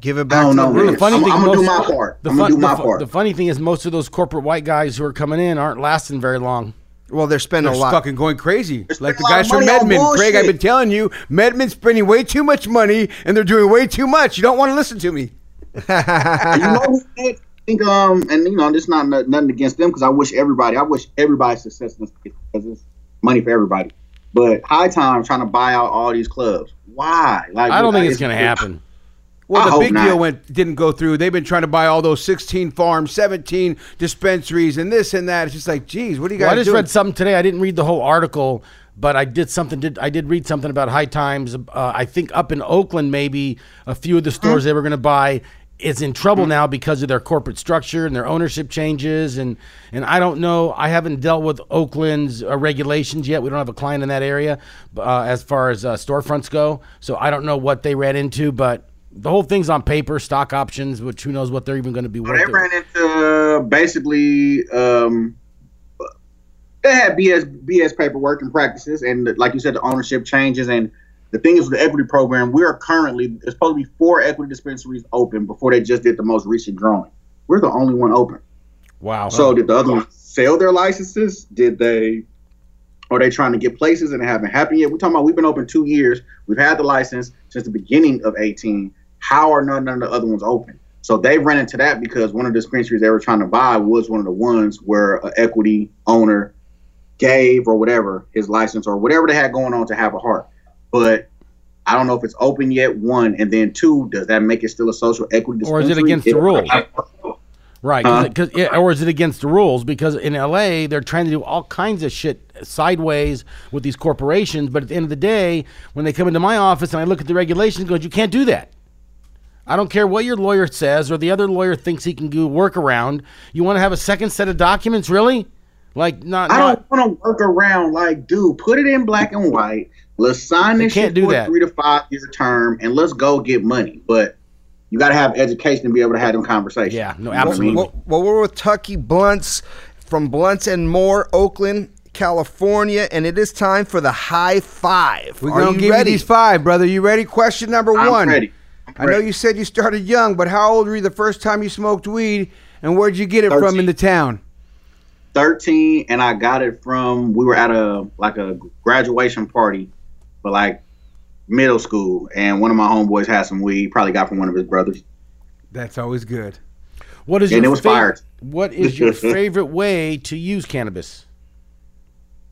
give it I back don't to know. the The funny I'm, thing, I'm gonna do my part. The I'm fun- gonna do my the fu- part. The funny thing is, most of those corporate white guys who are coming in aren't lasting very long. well they're spending They're a lot fucking going crazy. Like the guys from Medmen. money on Medmen. Craig, I've been telling you, Medmen's spending way too much money and they're doing way too much. You don't want to listen to me. You know who did? I think um and you know it's not nothing against them because I wish everybody I wish everybody success in this because it's money for everybody. But High Time trying to buy out all these clubs. Why? Like I don't think like, it's going to happen. Well, I the big not. deal went didn't go through. They've been trying to buy all those 16 farms, 17 dispensaries, and this and that. It's just like, geez, what do you guys Well, I just doing? read something today. I didn't read the whole article, but I did something. Did I did read something about High Times? Uh, I think up in Oakland, maybe a few of the stores they were going to buy is in trouble now because of their corporate structure and their ownership changes. And and I don't know. I haven't dealt with Oakland's uh, regulations yet. We don't have a client in that area uh, as far as uh, storefronts go. So I don't know what they ran into, but. The whole thing's on paper, stock options, which who knows what they're even going to be They worth. ran into basically um they had BS BS paperwork and practices, and like you said, the ownership changes. And the thing is, with the equity program, we are currently there's supposed to be four equity dispensaries open before they just did the most recent drawing. We're the only one open. Wow. So did the other ones sell their licenses? Did they? Are they trying to get places and it haven't happened yet? We're talking about we've been open two years. We've had the license since the beginning of 18. How are none, none of the other ones open? So they ran into that because one of the dispensaries they were trying to buy was one of the ones where an equity owner gave or whatever his license or whatever they had going on to have a heart. But I don't know if it's open yet. One and then two, does that make it still a social equity Or is it against the rules? Right, Huh? cause, 'cause- yeah, or is it against the rules? Because in LA, they're trying to do all kinds of shit sideways with these corporations. But at the end of the day, when they come into my office and I look at the regulations, goes, you can't do that. I don't care what your lawyer says or the other lawyer thinks he can do workaround. You want to have a second set of documents, really? Like not, I don't want to work around like, dude, put it in black and white. Let's sign They this can't shit do for that. a three to five year term and let's go get money. But you got to have education to be able to have them conversations. Yeah, no, You what I mean? absolutely. Well, well, we're with Tucky Blunts from Blunts and Moore, Oakland, California, and it is time for the high five. We're Are gonna you give ready? you these five, brother. You ready? Question number I'm one. ready. I'm I know you said you started young, but how old were you the first time you smoked weed, and where'd you get it from in the town? 13 and I got it from we were at a like a graduation party for like middle school and one of my homeboys had some weed, probably got from one of his brothers. That's always good. what is and your it was favorite, fired. What is your favorite way to use cannabis?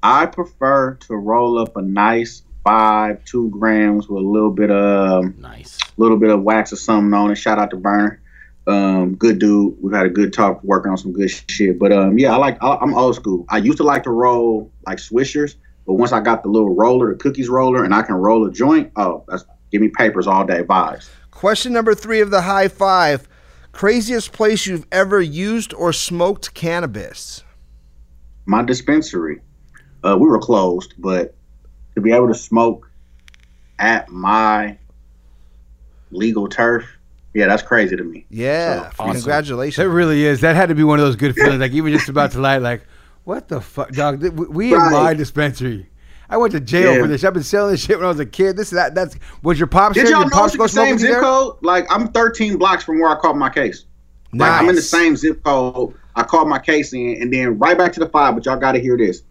I prefer to roll up a nice five, two grams with a little bit of Nice. little bit of wax or something on it. Shout out to Berner. Um, good dude. We've had a good talk working on some good shit. But um, yeah, I like. I, I'm old school. I used to like to roll like swishers, but once I got the little roller, the cookies roller, and I can roll a joint. Oh, that's give me papers all day vibes. Question number three of the high five: craziest place you've ever used or smoked cannabis? My dispensary. Uh, we were closed, but to be able to smoke at my legal turf, yeah, that's crazy to me. Yeah, So, awesome. congratulations. It really is. That had to be one of those good feelings. Like you were just about to lie. Like, what the fuck, dog? We, we in Right. my dispensary. I went to jail Yeah. for this. I've been selling this shit when I was a kid. This is that that's was your pops Did y'all know it's the same zip there? code? Like I'm 13 blocks from where I caught my case. Like I'm in the same zip code. I called my case in, and then right back to the five. But y'all got to hear this.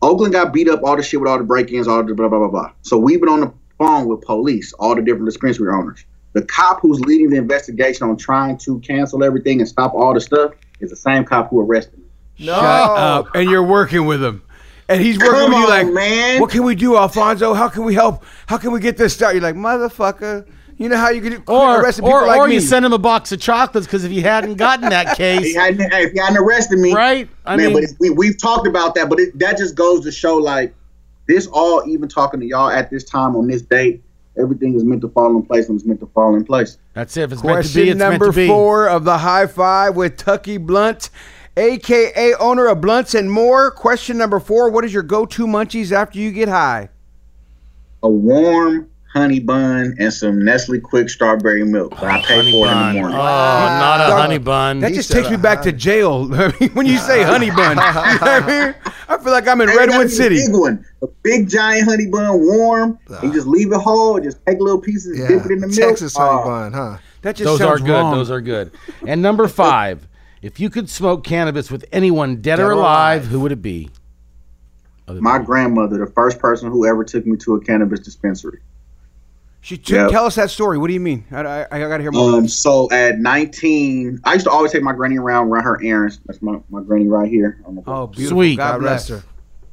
Oakland got beat up all the shit with all the break-ins, all the blah blah blah blah. So we've been on the phone with police, all the different dispensary owners. The cop who's leading the investigation on trying to cancel everything and stop all the stuff is the same cop who arrested me. No. Shut up. And you're working with him. And he's working Come with you on, like, man. what can we do, Alfonso? How can we help? How can we get this started? You're like, motherfucker. You know how you can Or, arrest people or, like or me. you send him a box of chocolates because if you hadn't gotten that He case, hadn't, if he hadn't arrested me, right? I man, mean, but we we've talked about that, but it, that just goes to show like this all even talking to y'all at this time on this date, everything is meant to fall in place and it's meant to fall in place. that's it. If it's meant to Question be, it's meant number to be. four of the high five with Tucky Blunt, aka owner of Blunts and Moore. Question number four: What is your go-to munchies after you get high? A warm honey bun and some Nestle Quick strawberry milk that I pay for it in the morning. Oh, not a honey bun. That He just takes me back to jail. When you say honey bun, you know I mean? I feel like I'm in Hey, Redwood is a City. Big one, a big giant honey bun, warm. And you just leave it whole, just take little pieces, Yeah, dip it in the milk. Texas honey Oh, bun, huh? That just Those are sounds good. wrong. Those are good. And number five, if you could smoke cannabis with anyone, dead, or or alive, alive. who would it be? Other My than- grandmother, the first person who ever took me to a cannabis dispensary. She took, Yep. tell us that story. What do you mean? I, I, I got to hear more. Um, so at 19, I used to always take my granny around, run her errands. That's my, my granny right here. on the- oh, beautiful. Sweet. God God bless rest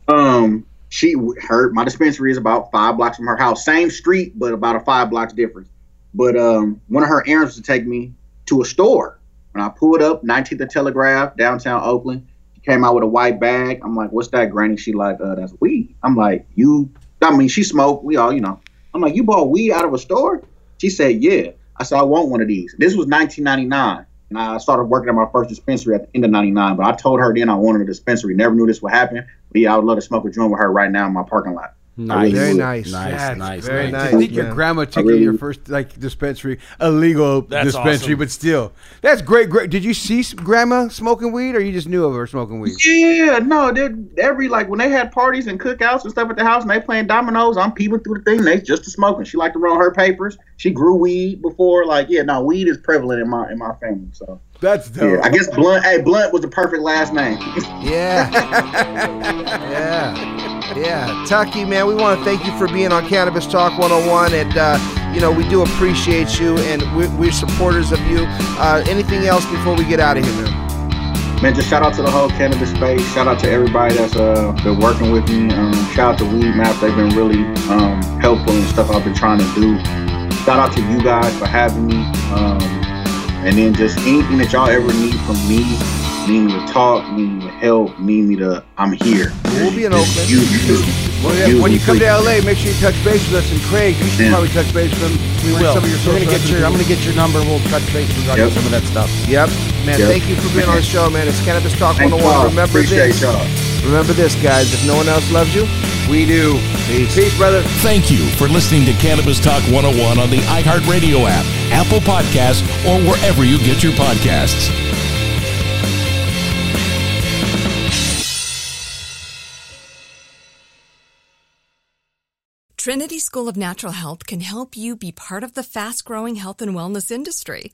her. her. Um, she her my dispensary is about five blocks from her house, same street, but about a five blocks difference. But um, one of her errands was to take me to a store, and I pulled up 19th and Telegraph, downtown Oakland. She came out with a white bag. I'm like, "What's that, Granny?" She like, uh, "That's weed." I'm like, "You?" I mean, she smoked. We all, you know. I'm like, "You bought weed out of a store?" She said, "Yeah." I said, "I want one of these." This was 1999. And I started working at my first dispensary at the end of '99. But I told her then I wanted a dispensary. Never knew this would happen. But yeah, I would love to smoke a joint with her right now in my parking lot. Nice. Very nice. Nice, That's nice, very nice. nice. I think your grandma took really- you to your first like dispensary, a legal That's dispensary, awesome. but still, that's great. Great. Did you see grandma smoking weed, or you just knew of her smoking weed? Yeah, no, they every like when they had parties and cookouts and stuff at the house and they playing dominoes, I'm peeping through the thing. They just a smoking. She liked to roll her papers. She grew weed before. Like, yeah, no, weed is prevalent in my in my family. So That's dope. yeah, I guess Blunt. Hey, Blunt was the perfect last name. Yeah. yeah. Yeah. Tucky, man, we want to thank you for being on Cannabis Talk 101. And, uh, you know, we do appreciate you and we're, we're supporters of you. Uh, anything else before we get out of here, man? Man, just shout out to the whole cannabis space. Shout out to everybody that's uh, been working with me. Um, shout out to Weed Map. They've been really um, helpful and stuff I've been trying to do. Shout out to you guys for having me. Um, and then just anything that y'all ever need from me, need me to talk, need me to help, need me to, I'm here. We'll be in Oakland. use me. Well, yeah, Use when you come please. to LA, make sure you touch base with us. And Craig, you should Yeah. probably touch base with him. We will. Some of your We're gonna get your. I'm gonna get your number. We'll touch base regarding Yep. some of that stuff. Yep. Man, Yep. thank you for being on the show, man. It's Cannabis Talk Thanks, 101. y'all. Remember Appreciate this. y'all. Remember this, guys. If no one else loves you, We do. peace. Peace, brother. Thank you for listening to Cannabis Talk 101 on the iHeartRadio app, Apple Podcasts, or wherever you get your podcasts. Trinity School of Natural Health can help you be part of the fast growing health and wellness industry.